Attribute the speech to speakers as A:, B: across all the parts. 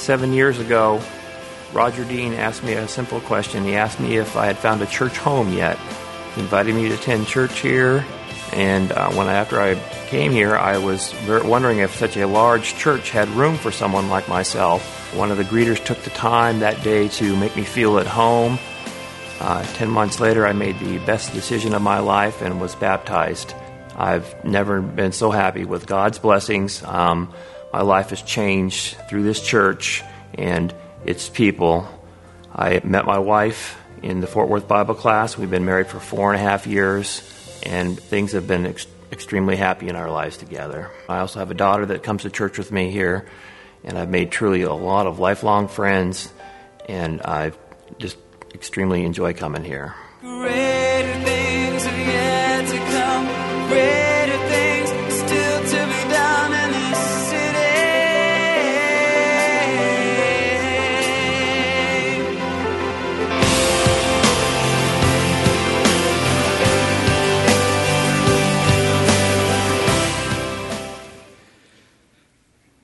A: seven years ago, Roger Dean asked me a simple question. He asked me if I had found a church home yet. He invited me to attend church here, and uh, when after I came here, I was wondering if such a large church had room for someone like myself. One of the greeters took the time that day to make me feel at home. Uh, ten months later, I made the best decision of my life and was baptized. I've never been so happy with God's blessings. Um, my life has changed through this church and its people. I met my wife in the Fort Worth Bible class. We've been married for four and a half years, and things have been ex- extremely happy in our lives together. I also have a daughter that comes to church with me here, and I've made truly a lot of lifelong friends, and I just extremely enjoy coming here.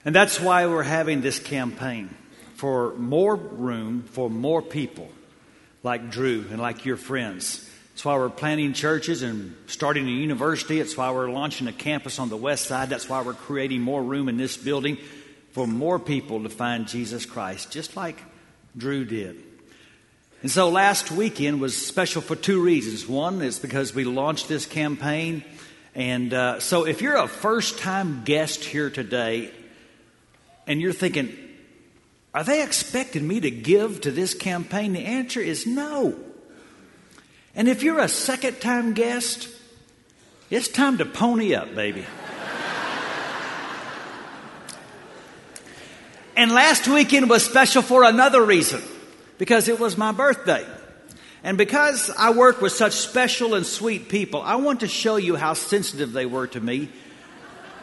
B: And that's why we're having this campaign for more room for more people like Drew and like your friends. That's why we're planting churches and starting a university. It's why we're launching a campus on the west side. That's why we're creating more room in this building for more people to find Jesus Christ, just like Drew did. And so last weekend was special for two reasons. One is because we launched this campaign. And uh, so if you're a first time guest here today, and you're thinking, are they expecting me to give to this campaign? The answer is no. And if you're a second time guest, it's time to pony up, baby. and last weekend was special for another reason because it was my birthday. And because I work with such special and sweet people, I want to show you how sensitive they were to me.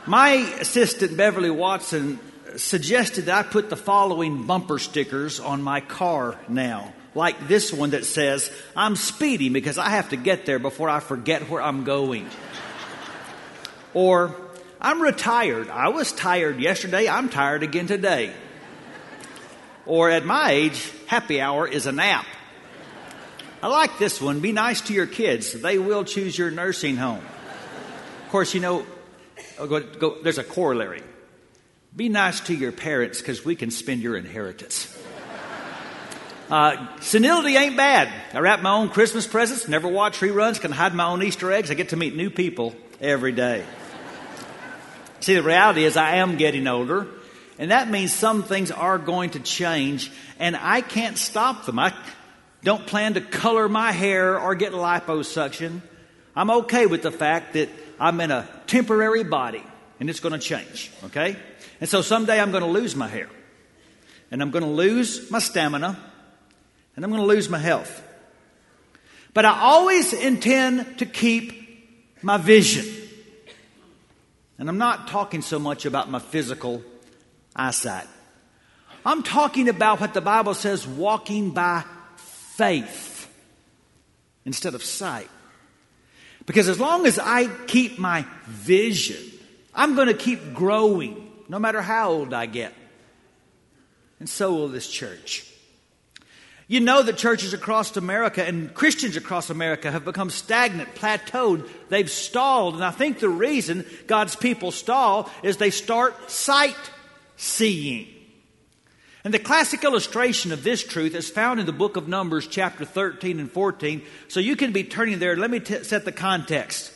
B: My assistant, Beverly Watson, suggested that I put the following bumper stickers on my car now. Like this one that says, I'm speeding because I have to get there before I forget where I'm going. or, I'm retired. I was tired yesterday. I'm tired again today. Or at my age, happy hour is a nap. I like this one. Be nice to your kids. They will choose your nursing home. Of course, you know, oh, go, go, there's a corollary. Be nice to your parents because we can spend your inheritance. Uh, senility ain't bad. I wrap my own Christmas presents, never watch reruns, can hide my own Easter eggs. I get to meet new people every day. See, the reality is I am getting older, and that means some things are going to change, and I can't stop them. I don't plan to color my hair or get liposuction. I'm okay with the fact that I'm in a temporary body, and it's going to change, okay? And so someday I'm going to lose my hair. And I'm going to lose my stamina. And I'm going to lose my health. But I always intend to keep my vision. And I'm not talking so much about my physical eyesight. I'm talking about what the Bible says walking by faith instead of sight. Because as long as I keep my vision, I'm going to keep growing no matter how old I get. And so will this church. You know that churches across America and Christians across America have become stagnant, plateaued. They've stalled. And I think the reason God's people stall is they start sight seeing. And the classic illustration of this truth is found in the book of Numbers, chapter 13 and 14. So you can be turning there. Let me t- set the context.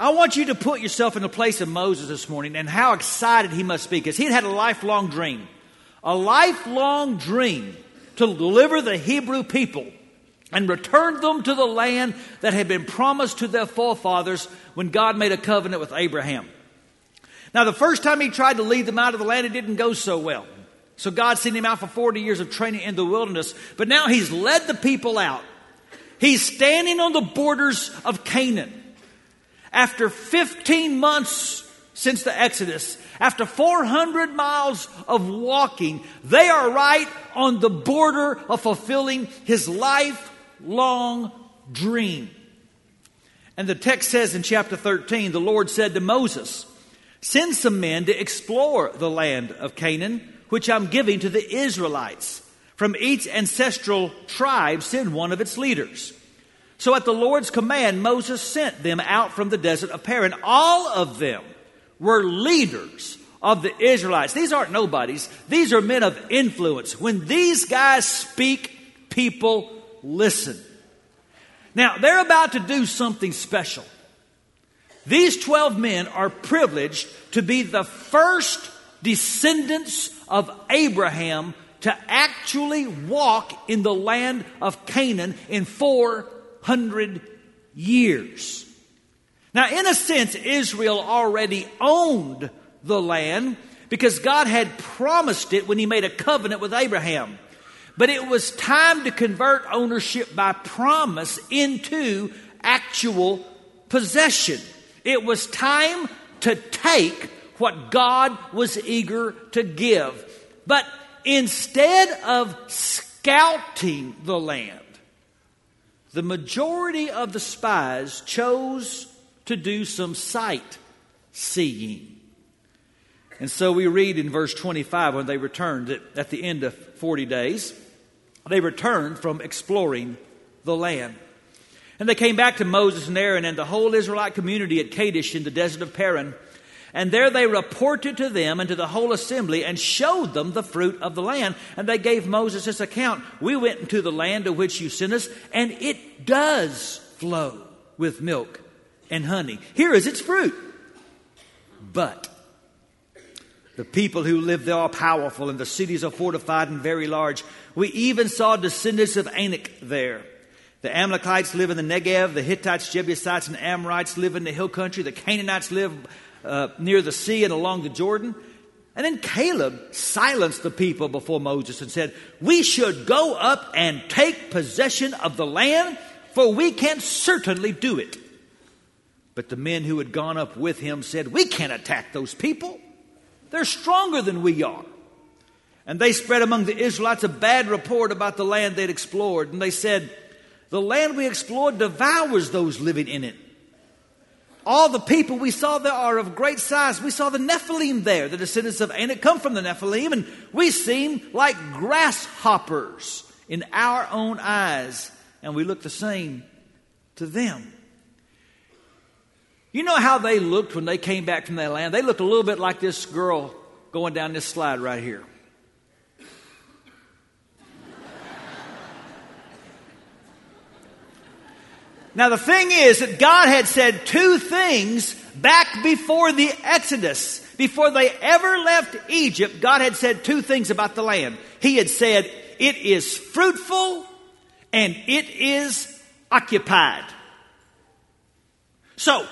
B: I want you to put yourself in the place of Moses this morning and how excited he must be because he had had a lifelong dream. A lifelong dream to deliver the Hebrew people and return them to the land that had been promised to their forefathers when God made a covenant with Abraham. Now, the first time he tried to lead them out of the land, it didn't go so well. So God sent him out for 40 years of training in the wilderness. But now he's led the people out. He's standing on the borders of Canaan. After 15 months since the Exodus, after 400 miles of walking, they are right on the border of fulfilling his lifelong dream. And the text says in chapter 13, the Lord said to Moses, Send some men to explore the land of Canaan, which I'm giving to the Israelites. From each ancestral tribe, send one of its leaders. So at the Lord's command, Moses sent them out from the desert of Paran. All of them were leaders of the Israelites. These aren't nobodies, these are men of influence. When these guys speak, people listen. Now, they're about to do something special. These 12 men are privileged to be the first descendants of Abraham to actually walk in the land of Canaan in 400 years. Now, in a sense, Israel already owned the land because God had promised it when He made a covenant with Abraham. But it was time to convert ownership by promise into actual possession. It was time to take what God was eager to give. But instead of scouting the land, the majority of the spies chose to do some sight seeing. And so we read in verse 25 when they returned at the end of 40 days, they returned from exploring the land. And they came back to Moses and Aaron and the whole Israelite community at Kadesh in the desert of Paran. And there they reported to them and to the whole assembly and showed them the fruit of the land. And they gave Moses this account We went into the land to which you sent us, and it does flow with milk and honey. Here is its fruit. But the people who live there are powerful, and the cities are fortified and very large. We even saw descendants of Anak there. The Amalekites live in the Negev, the Hittites, Jebusites, and Amorites live in the hill country, the Canaanites live uh, near the sea and along the Jordan. And then Caleb silenced the people before Moses and said, We should go up and take possession of the land, for we can certainly do it. But the men who had gone up with him said, We can't attack those people. They're stronger than we are. And they spread among the Israelites a bad report about the land they'd explored. And they said, the land we explored devours those living in it. All the people we saw there are of great size. We saw the Nephilim there, the descendants of Anak come from the Nephilim, and we seem like grasshoppers in our own eyes, and we look the same to them. You know how they looked when they came back from that land? They looked a little bit like this girl going down this slide right here. Now, the thing is that God had said two things back before the Exodus. Before they ever left Egypt, God had said two things about the land. He had said, It is fruitful and it is occupied. So,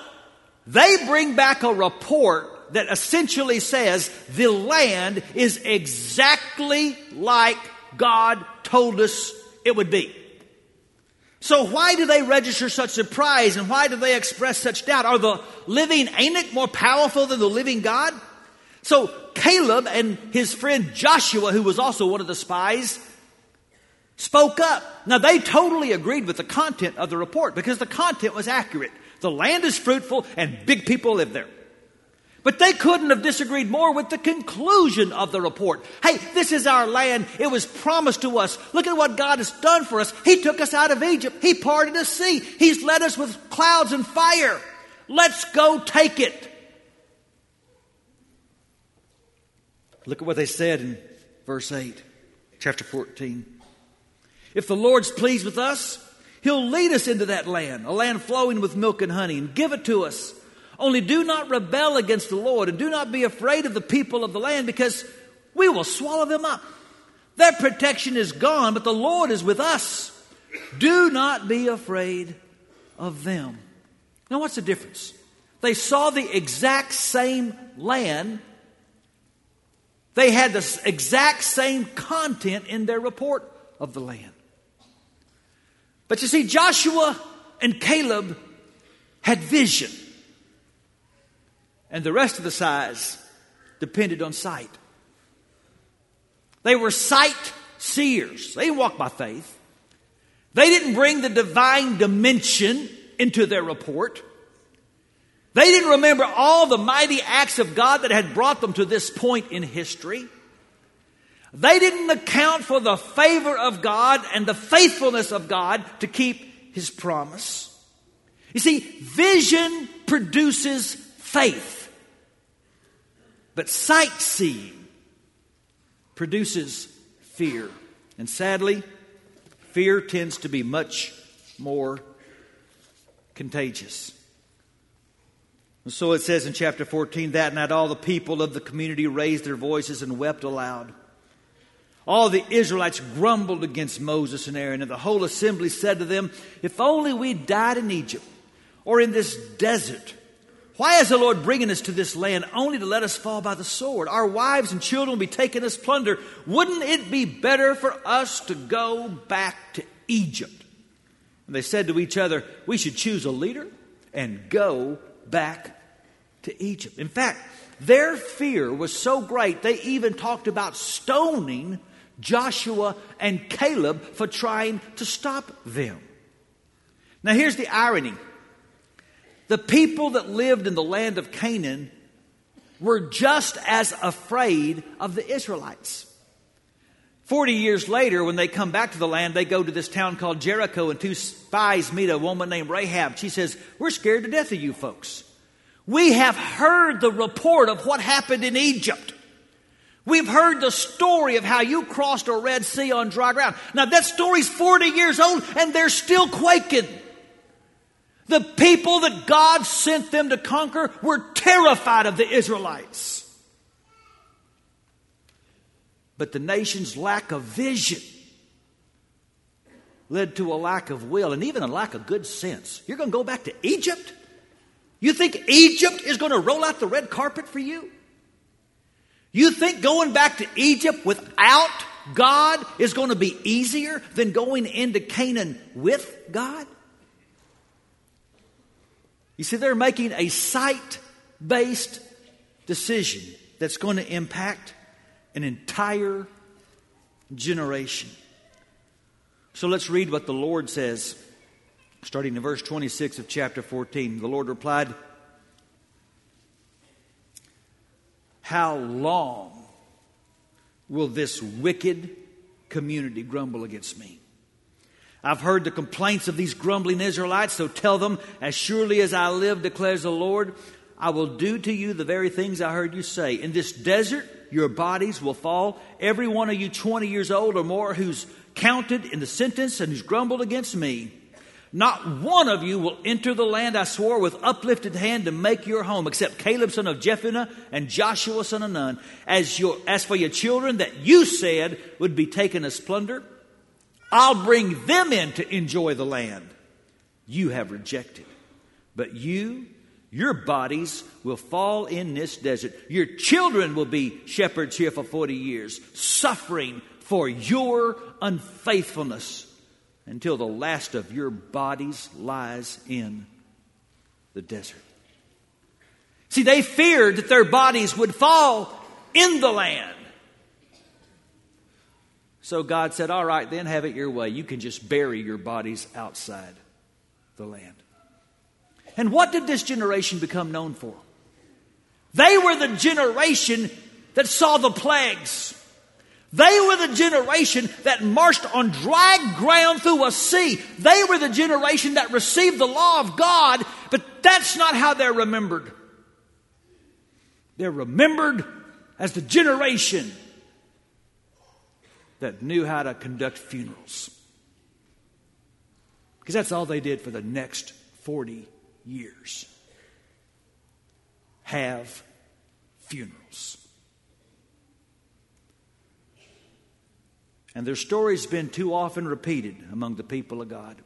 B: they bring back a report that essentially says the land is exactly like God told us it would be. So why do they register such surprise and why do they express such doubt? Are the living Anak more powerful than the living God? So Caleb and his friend Joshua, who was also one of the spies, spoke up. Now they totally agreed with the content of the report because the content was accurate. The land is fruitful and big people live there. But they couldn't have disagreed more with the conclusion of the report. Hey, this is our land. It was promised to us. Look at what God has done for us. He took us out of Egypt. He parted the sea. He's led us with clouds and fire. Let's go take it. Look at what they said in verse 8, chapter 14. If the Lord's pleased with us, He'll lead us into that land, a land flowing with milk and honey, and give it to us. Only do not rebel against the Lord and do not be afraid of the people of the land because we will swallow them up. Their protection is gone, but the Lord is with us. Do not be afraid of them. Now, what's the difference? They saw the exact same land. They had the exact same content in their report of the land. But you see, Joshua and Caleb had vision and the rest of the size depended on sight. They were sight seers. They walked by faith. They didn't bring the divine dimension into their report. They didn't remember all the mighty acts of God that had brought them to this point in history. They didn't account for the favor of God and the faithfulness of God to keep his promise. You see, vision produces faith, but sightseeing produces fear. And sadly, fear tends to be much more contagious. And so it says in chapter 14 that night all the people of the community raised their voices and wept aloud. All the Israelites grumbled against Moses and Aaron, and the whole assembly said to them, If only we died in Egypt or in this desert. Why is the Lord bringing us to this land only to let us fall by the sword? Our wives and children will be taken as plunder. Wouldn't it be better for us to go back to Egypt? And they said to each other, We should choose a leader and go back to Egypt. In fact, their fear was so great, they even talked about stoning Joshua and Caleb for trying to stop them. Now, here's the irony the people that lived in the land of Canaan were just as afraid of the Israelites. Forty years later, when they come back to the land, they go to this town called Jericho, and two spies meet a woman named Rahab. She says, We're scared to death of you folks. We have heard the report of what happened in Egypt. We've heard the story of how you crossed a Red Sea on dry ground. Now, that story's 40 years old, and they're still quaking. The people that God sent them to conquer were terrified of the Israelites. But the nation's lack of vision led to a lack of will and even a lack of good sense. You're going to go back to Egypt? You think Egypt is going to roll out the red carpet for you? You think going back to Egypt without God is going to be easier than going into Canaan with God? You see, they're making a sight based decision that's going to impact an entire generation. So let's read what the Lord says, starting in verse 26 of chapter 14. The Lord replied, How long will this wicked community grumble against me? I've heard the complaints of these grumbling Israelites, so tell them, as surely as I live, declares the Lord, I will do to you the very things I heard you say. In this desert, your bodies will fall. Every one of you 20 years old or more who's counted in the sentence and who's grumbled against me. Not one of you will enter the land I swore with uplifted hand to make your home, except Caleb son of Jephunneh and Joshua son of Nun. As, your, as for your children that you said would be taken as plunder, I'll bring them in to enjoy the land you have rejected. But you, your bodies will fall in this desert. Your children will be shepherds here for 40 years, suffering for your unfaithfulness until the last of your bodies lies in the desert. See, they feared that their bodies would fall in the land. So God said, All right, then have it your way. You can just bury your bodies outside the land. And what did this generation become known for? They were the generation that saw the plagues. They were the generation that marched on dry ground through a sea. They were the generation that received the law of God, but that's not how they're remembered. They're remembered as the generation that knew how to conduct funerals. Because that's all they did for the next 40 years have funerals. And their story's been too often repeated among the people of God.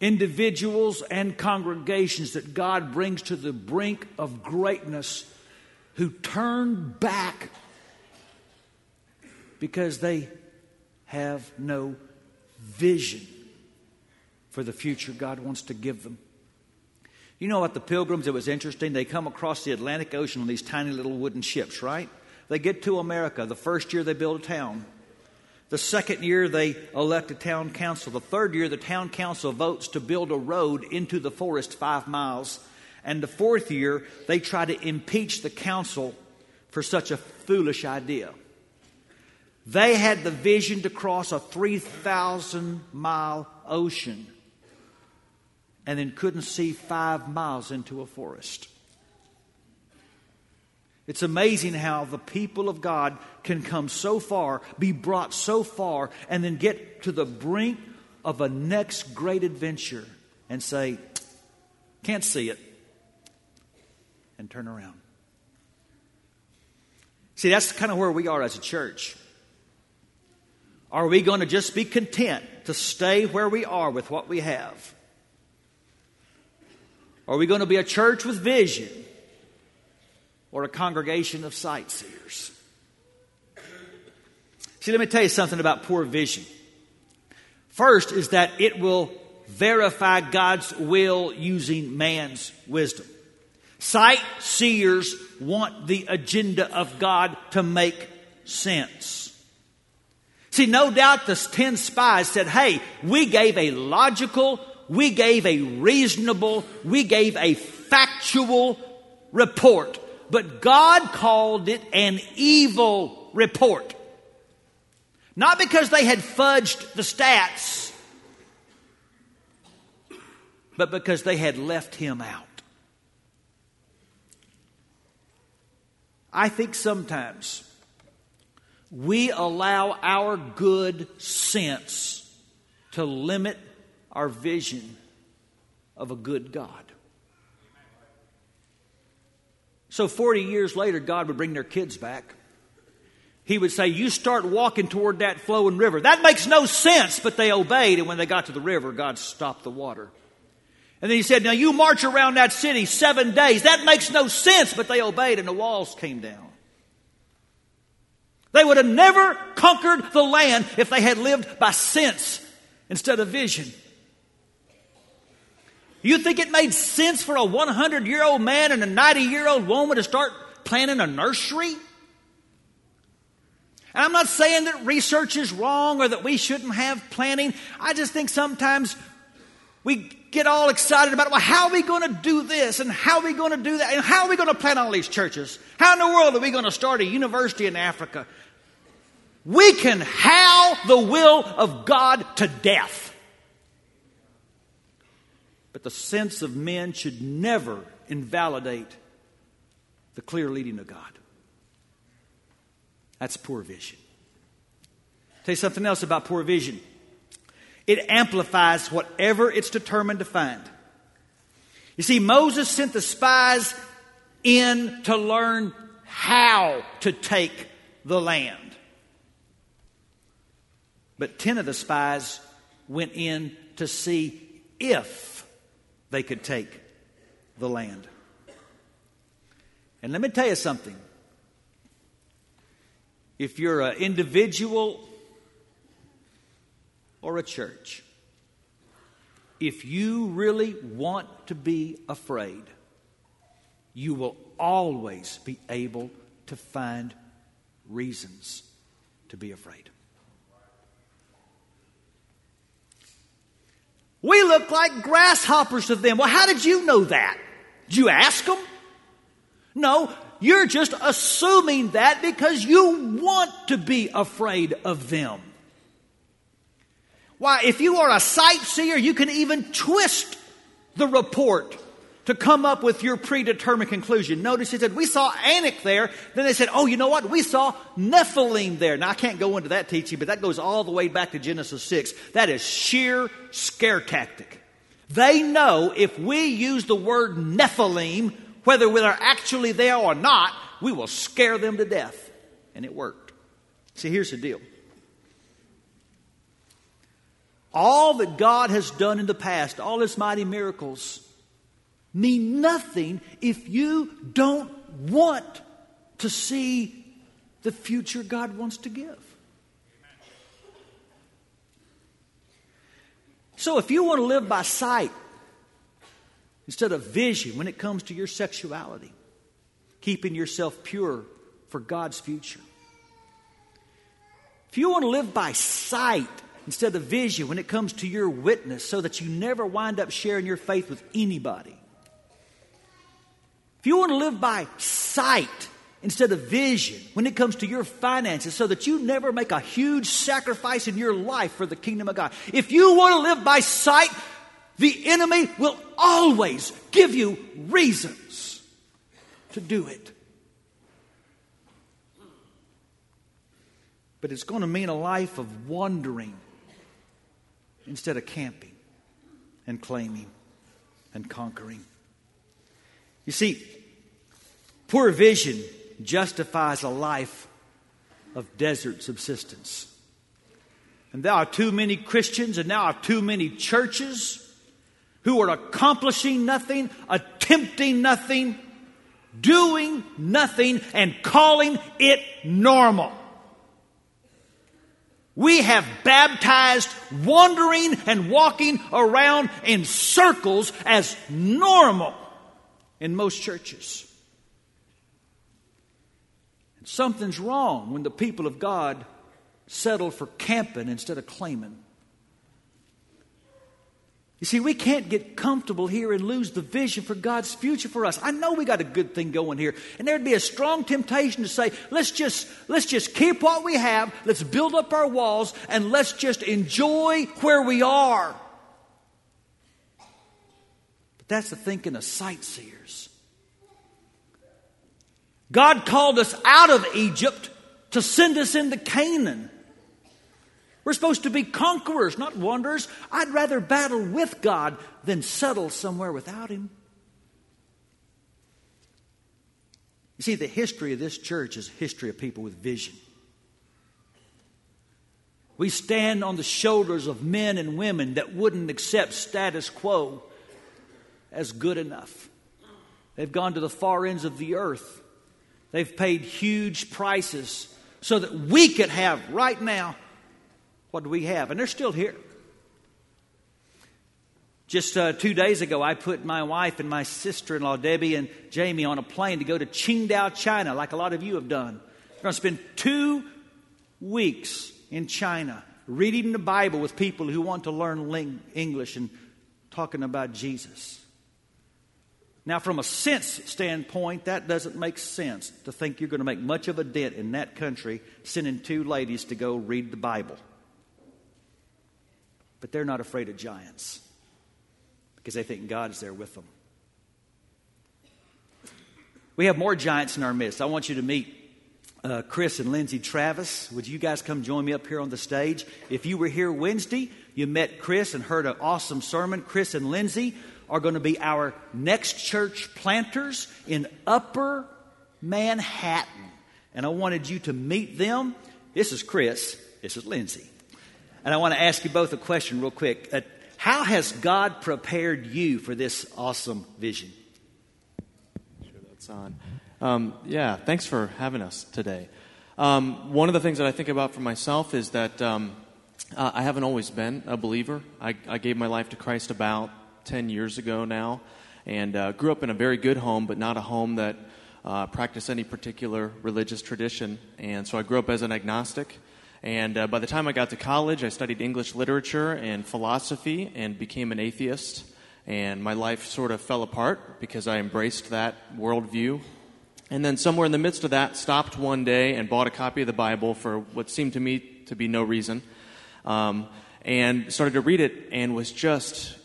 B: Individuals and congregations that God brings to the brink of greatness who turn back because they have no vision for the future God wants to give them. You know what, the pilgrims, it was interesting. They come across the Atlantic Ocean on these tiny little wooden ships, right? They get to America. The first year they build a town. The second year they elect a town council. The third year the town council votes to build a road into the forest five miles. And the fourth year they try to impeach the council for such a foolish idea. They had the vision to cross a 3,000 mile ocean and then couldn't see five miles into a forest. It's amazing how the people of God can come so far, be brought so far, and then get to the brink of a next great adventure and say, Can't see it, and turn around. See, that's kind of where we are as a church. Are we going to just be content to stay where we are with what we have? Are we going to be a church with vision? or a congregation of sightseers. See, let me tell you something about poor vision. First is that it will verify God's will using man's wisdom. Sightseers want the agenda of God to make sense. See, no doubt the 10 spies said, hey, we gave a logical, we gave a reasonable, we gave a factual report but God called it an evil report. Not because they had fudged the stats, but because they had left him out. I think sometimes we allow our good sense to limit our vision of a good God. So 40 years later, God would bring their kids back. He would say, You start walking toward that flowing river. That makes no sense, but they obeyed. And when they got to the river, God stopped the water. And then he said, Now you march around that city seven days. That makes no sense, but they obeyed and the walls came down. They would have never conquered the land if they had lived by sense instead of vision. You think it made sense for a 100 year old man and a 90 year old woman to start planning a nursery? And I'm not saying that research is wrong or that we shouldn't have planning. I just think sometimes we get all excited about, well, how are we going to do this and how are we going to do that and how are we going to plant all these churches? How in the world are we going to start a university in Africa? We can howl the will of God to death. But the sense of men should never invalidate the clear leading of God. That's poor vision. Tell you something else about poor vision. It amplifies whatever it's determined to find. You see, Moses sent the spies in to learn how to take the land. But 10 of the spies went in to see if they could take the land. And let me tell you something. If you're an individual or a church, if you really want to be afraid, you will always be able to find reasons to be afraid. We look like grasshoppers to them. Well, how did you know that? Did you ask them? No, you're just assuming that because you want to be afraid of them. Why, if you are a sightseer, you can even twist the report to come up with your predetermined conclusion. Notice he said, We saw Anak there. Then they said, Oh, you know what? We saw Nephilim there. Now, I can't go into that teaching, but that goes all the way back to Genesis 6. That is sheer scare tactic. They know if we use the word Nephilim, whether we are actually there or not, we will scare them to death. And it worked. See, here's the deal. All that God has done in the past, all his mighty miracles, mean nothing if you don't want to see the future God wants to give. So if you want to live by sight instead of vision when it comes to your sexuality, keeping yourself pure for God's future. If you want to live by sight instead of vision when it comes to your witness so that you never wind up sharing your faith with anybody, if you want to live by sight instead of vision when it comes to your finances so that you never make a huge sacrifice in your life for the kingdom of God. If you want to live by sight, the enemy will always give you reasons to do it. But it's going to mean a life of wandering instead of camping and claiming and conquering. You see, poor vision justifies a life of desert subsistence. And there are too many Christians and now are too many churches who are accomplishing nothing, attempting nothing, doing nothing, and calling it normal. We have baptized wandering and walking around in circles as normal in most churches. Something's wrong when the people of God settle for camping instead of claiming. You see, we can't get comfortable here and lose the vision for God's future for us. I know we got a good thing going here, and there'd be a strong temptation to say, let's just let's just keep what we have, let's build up our walls, and let's just enjoy where we are. But that's the thinking of sightseers. God called us out of Egypt to send us into Canaan. We're supposed to be conquerors, not wanderers. I'd rather battle with God than settle somewhere without Him. You see, the history of this church is a history of people with vision. We stand on the shoulders of men and women that wouldn't accept status quo as good enough. They've gone to the far ends of the earth. They've paid huge prices so that we could have right now what do we have? And they're still here. Just uh, two days ago, I put my wife and my sister in law, Debbie and Jamie, on a plane to go to Qingdao, China, like a lot of you have done. We're going to spend two weeks in China reading the Bible with people who want to learn ling- English and talking about Jesus. Now, from a sense standpoint, that doesn't make sense to think you're going to make much of a dent in that country sending two ladies to go read the Bible. But they're not afraid of giants because they think God's there with them. We have more giants in our midst. I want you to meet uh, Chris and Lindsay Travis. Would you guys come join me up here on the stage? If you were here Wednesday, you met Chris and heard an awesome sermon. Chris and Lindsay are going to be our next church planters in Upper Manhattan. And I wanted you to meet them. This is Chris. This is Lindsay. And I want to ask you both a question real quick. Uh, how has God prepared you for this awesome vision?
C: Sure, that's on. Um, yeah, thanks for having us today. Um, one of the things that I think about for myself is that um, uh, I haven't always been a believer. I, I, gave my life to Christ about 10 years ago now and uh, grew up in a very good home, but not a home that uh, practiced any particular religious tradition. And so I grew up as an agnostic. And uh, by the time I got to college, I studied English literature and philosophy and became an atheist. And my life sort of fell apart because I embraced that worldview. And then, somewhere in the midst of that, stopped one day and bought a copy of the Bible for what seemed to me to be no reason. Um, and started to read it and was just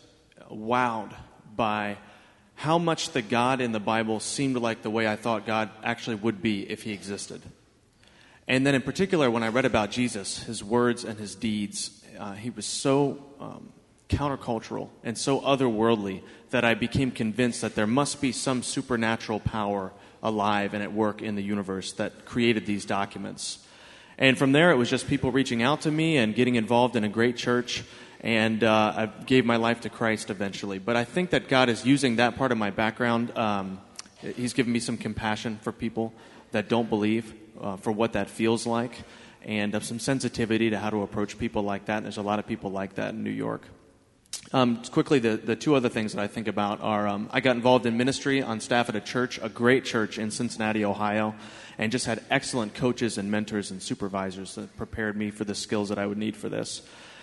C: wowed by how much the God in the Bible seemed like the way I thought God actually would be if he existed. And then, in particular, when I read about Jesus, his words and his deeds, uh, he was so um, countercultural and so otherworldly that I became convinced that there must be some supernatural power alive and at work in the universe that created these documents. And from there, it was just people reaching out to me and getting involved in a great church. And uh, I gave my life to Christ eventually. But I think that God is using that part of my background. Um, he's given me some compassion for people that don't believe uh, for what that feels like and some sensitivity to how to approach people like that. And there's a lot of people like that in New York. Um, quickly, the, the two other things that I think about are um, I got involved in ministry on staff at a church, a great church in Cincinnati, Ohio, and just had excellent coaches and mentors and supervisors that prepared me for the skills that I would need for this.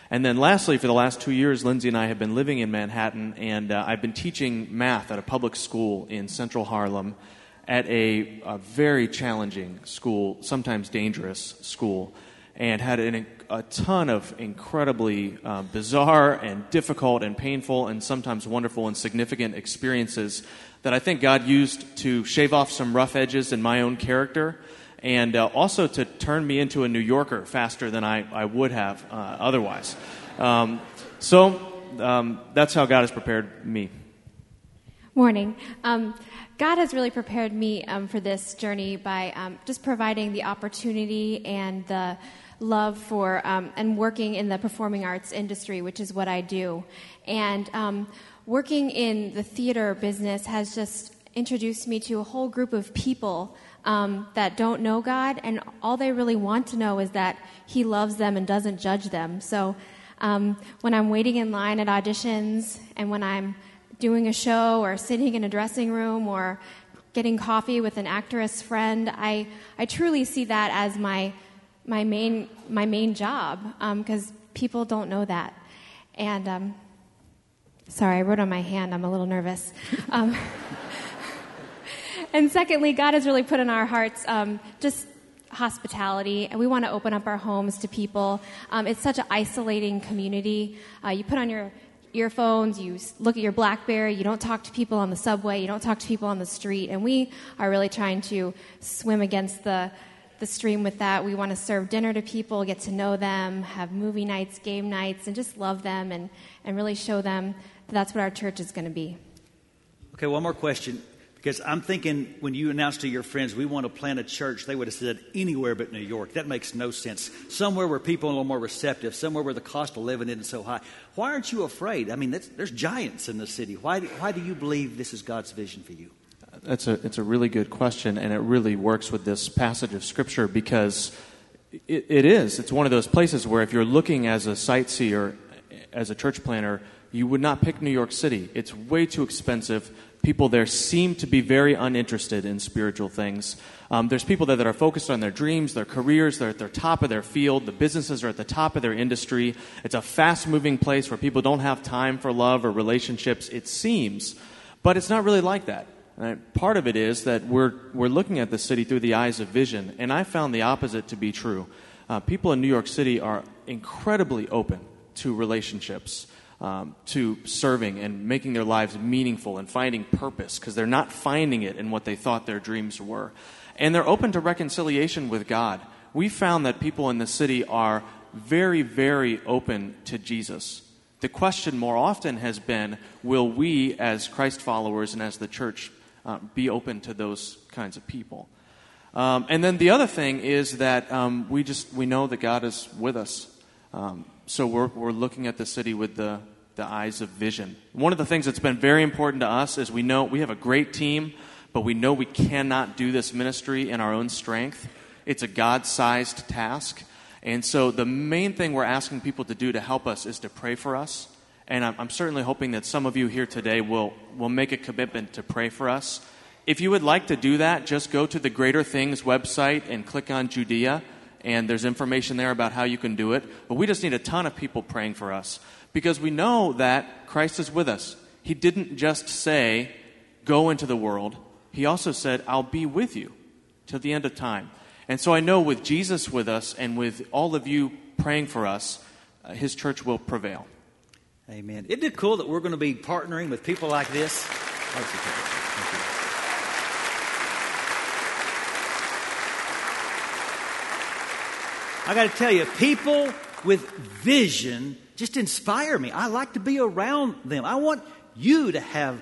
C: And then, lastly, for the last two years, Lindsay and I have been living in Manhattan, and uh, I've been teaching math at a public school in central Harlem at a, a very challenging school, sometimes dangerous school, and had an, a ton of incredibly uh, bizarre and difficult and painful and sometimes wonderful and significant experiences that I think God used to shave off some rough edges in my own character and uh, also to turn me into a New Yorker faster than I, I would have uh, otherwise. Um, so um, that's how God has prepared me.
D: Morning. Um, God has really prepared me um, for this journey by um, just providing the opportunity and the love for um, and working in the performing arts industry, which is what I do. And working in the theater business has just introduced me to a whole group of people um, that don't know God, and all they really want to know is that He loves them and doesn't judge them. So um, when I'm waiting in line at auditions, and when I'm doing a show, or sitting in a dressing room, or getting coffee with an actress friend, I, I truly see that as my, my, main, my main job because um, people don't know that. And um, sorry, I wrote on my hand, I'm a little nervous. Um, and secondly, God has really put in our hearts um, just hospitality, and we want to open up our homes to people. Um, it's such an isolating community. Uh, you put on your earphones, you look at your Blackberry, you don't talk to people on the subway, you don't talk to people on the street, and we are really trying to swim against the the stream with that. We want to serve dinner to people, get to know them, have movie nights, game nights, and just love them and, and really show them that that's what our church is going to be.
B: Okay, one more question. Because I'm thinking when you announced to your friends, we want to plant a church, they would have said anywhere but New York. That makes no sense. Somewhere where people are a little more receptive, somewhere where the cost of living isn't so high. Why aren't you afraid? I mean, there's giants in the city. Why, why do you believe this is God's vision for you?
C: That's a, it's a really good question, and it really works with this passage of Scripture because it, it is. It's one of those places where if you're looking as a sightseer, as a church planner, you would not pick New York City. It's way too expensive people there seem to be very uninterested in spiritual things. Um, there's people there that are focused on their dreams, their careers, they're at the top of their field, the businesses are at the top of their industry. It's a fast moving place where people don't have time for love or relationships, it seems. But it's not really like that. Right? Part of it is that we're, we're looking at the city through the eyes of vision, and I found the opposite to be true. Uh, people in New York City are incredibly open to relationships um, to serving and making their lives meaningful and finding purpose because they're not finding it in what they thought their dreams were. And they're open to reconciliation with God. We found that people in the city are very, very open to Jesus. The question more often has been will we, as Christ followers and as the church, uh, be open to those kinds of people? Um, and then the other thing is that um, we just we know that God is with us. Um, so we're, we're looking at the city with the, the eyes of vision. One of the things that's been very important to us is we know we have a great team, but we know we cannot do this ministry in our own strength. It's a God sized task. And so the main thing we're asking people to do to help us is to pray for us. And I'm, I'm certainly hoping that some of you here today will, will make a commitment to pray for us. If you would like to do that, just go to the Greater Things website and click on Judea, and there's information there about how you can do it. But we just need a ton of people praying for us because we know that Christ is with us. He didn't just say, Go into the world, He also said, I'll be with you till the end of time. And so I know with Jesus with us and with all of you praying for us, uh, His church will prevail.
B: Amen. Isn't it cool that we're going to be partnering with people like this? I got to tell you, people with vision just inspire me. I like to be around them. I want you to have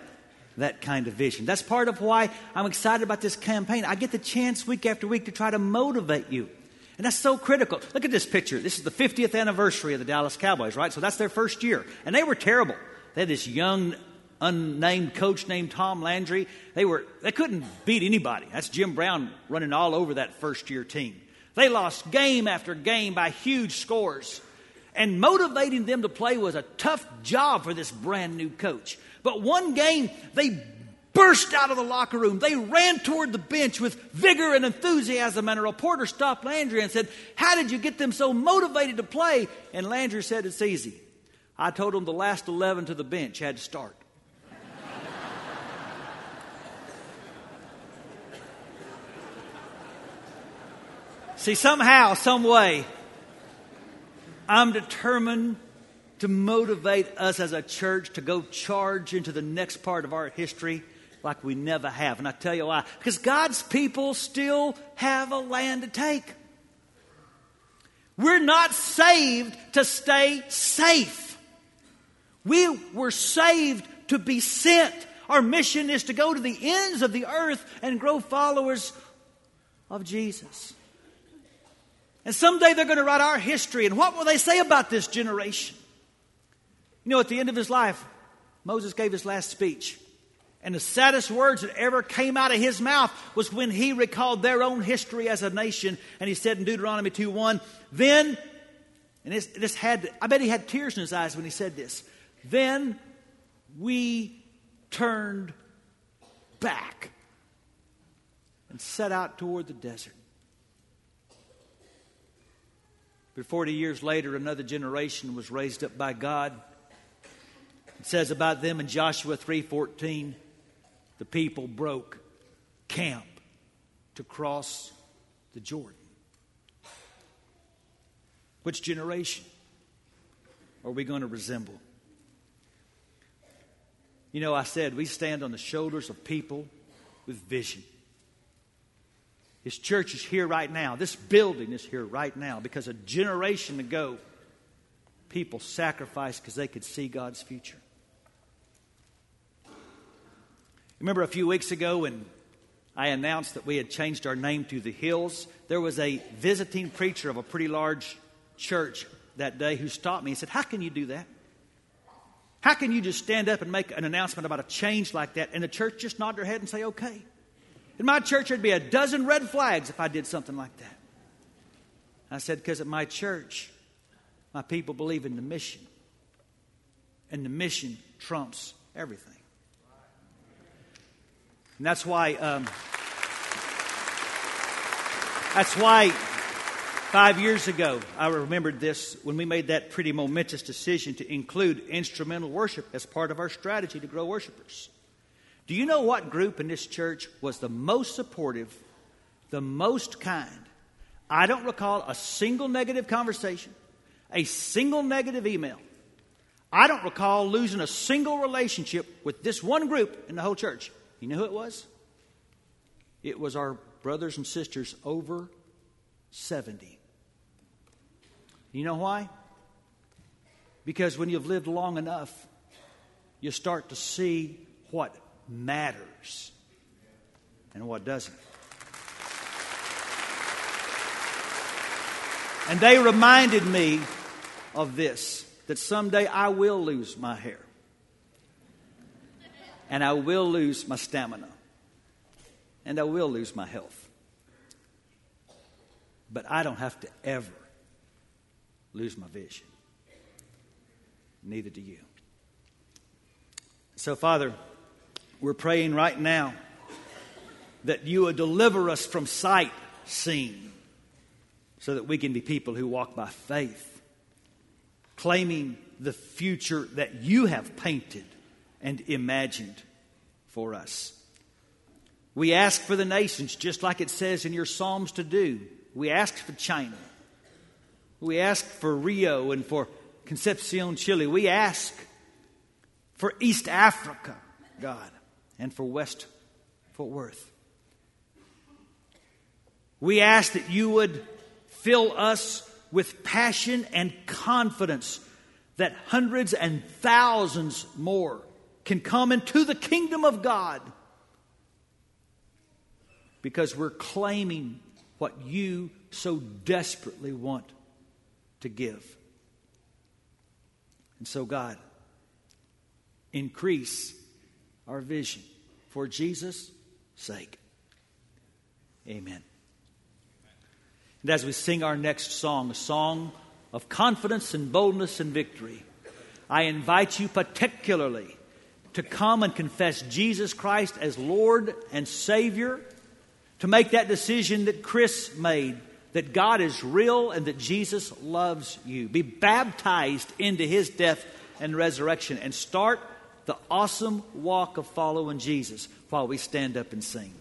B: that kind of vision. That's part of why I'm excited about this campaign. I get the chance week after week to try to motivate you. And that's so critical. Look at this picture. This is the 50th anniversary of the Dallas Cowboys, right? So that's their first year. And they were terrible. They had this young, unnamed coach named Tom Landry. They were they couldn't beat anybody. That's Jim Brown running all over that first year team. They lost game after game by huge scores. And motivating them to play was a tough job for this brand new coach. But one game, they burst out of the locker room. They ran toward the bench with vigor and enthusiasm, and a reporter stopped Landry and said, How did you get them so motivated to play? And Landry said, It's easy. I told them the last 11 to the bench had to start. See, somehow, some way, I'm determined to motivate us as a church to go charge into the next part of our history like we never have. And I tell you why. Because God's people still have a land to take. We're not saved to stay safe. We were saved to be sent. Our mission is to go to the ends of the earth and grow followers of Jesus. And someday they're going to write our history. And what will they say about this generation? You know, at the end of his life, Moses gave his last speech. And the saddest words that ever came out of his mouth was when he recalled their own history as a nation. And he said in Deuteronomy 2 1, then, and this, this had, I bet he had tears in his eyes when he said this, then we turned back and set out toward the desert. But 40 years later, another generation was raised up by God. It says about them in Joshua 3:14, the people broke camp to cross the Jordan. Which generation are we going to resemble? You know, I said we stand on the shoulders of people with vision. His church is here right now. This building is here right now because a generation ago, people sacrificed because they could see God's future. Remember a few weeks ago when I announced that we had changed our name to The Hills? There was a visiting preacher of a pretty large church that day who stopped me and said, How can you do that? How can you just stand up and make an announcement about a change like that and the church just nod their head and say, okay? In my church, there'd be a dozen red flags if I did something like that. I said, because at my church, my people believe in the mission. And the mission trumps everything. And that's why, um, that's why Five years ago, I remembered this when we made that pretty momentous decision to include instrumental worship as part of our strategy to grow worshipers. Do you know what group in this church was the most supportive, the most kind? I don't recall a single negative conversation, a single negative email. I don't recall losing a single relationship with this one group in the whole church. You know who it was? It was our brothers and sisters over 70. You know why? Because when you've lived long enough, you start to see what matters and what doesn't. And they reminded me of this that someday I will lose my hair. And I will lose my stamina. And I will lose my health. But I don't have to ever lose my vision. Neither do you. So, Father, we're praying right now that you would deliver us from sight seeing so that we can be people who walk by faith, claiming the future that you have painted and imagined for us. We ask for the nations, just like it says in your Psalms to do. We ask for China. We ask for Rio and for Concepcion, Chile. We ask for East Africa, God, and for West Fort Worth. We ask that you would fill us with passion and confidence that hundreds and thousands more can come into the kingdom of God because we're claiming what you so desperately want to give. And so, God, increase our vision for Jesus' sake. Amen. And as we sing our next song, a song of confidence and boldness and victory, I invite you particularly to come and confess Jesus Christ as Lord and Savior, to make that decision that Chris made that God is real and that Jesus loves you. Be baptized into his death and resurrection and start the awesome walk of following Jesus while we stand up and sing.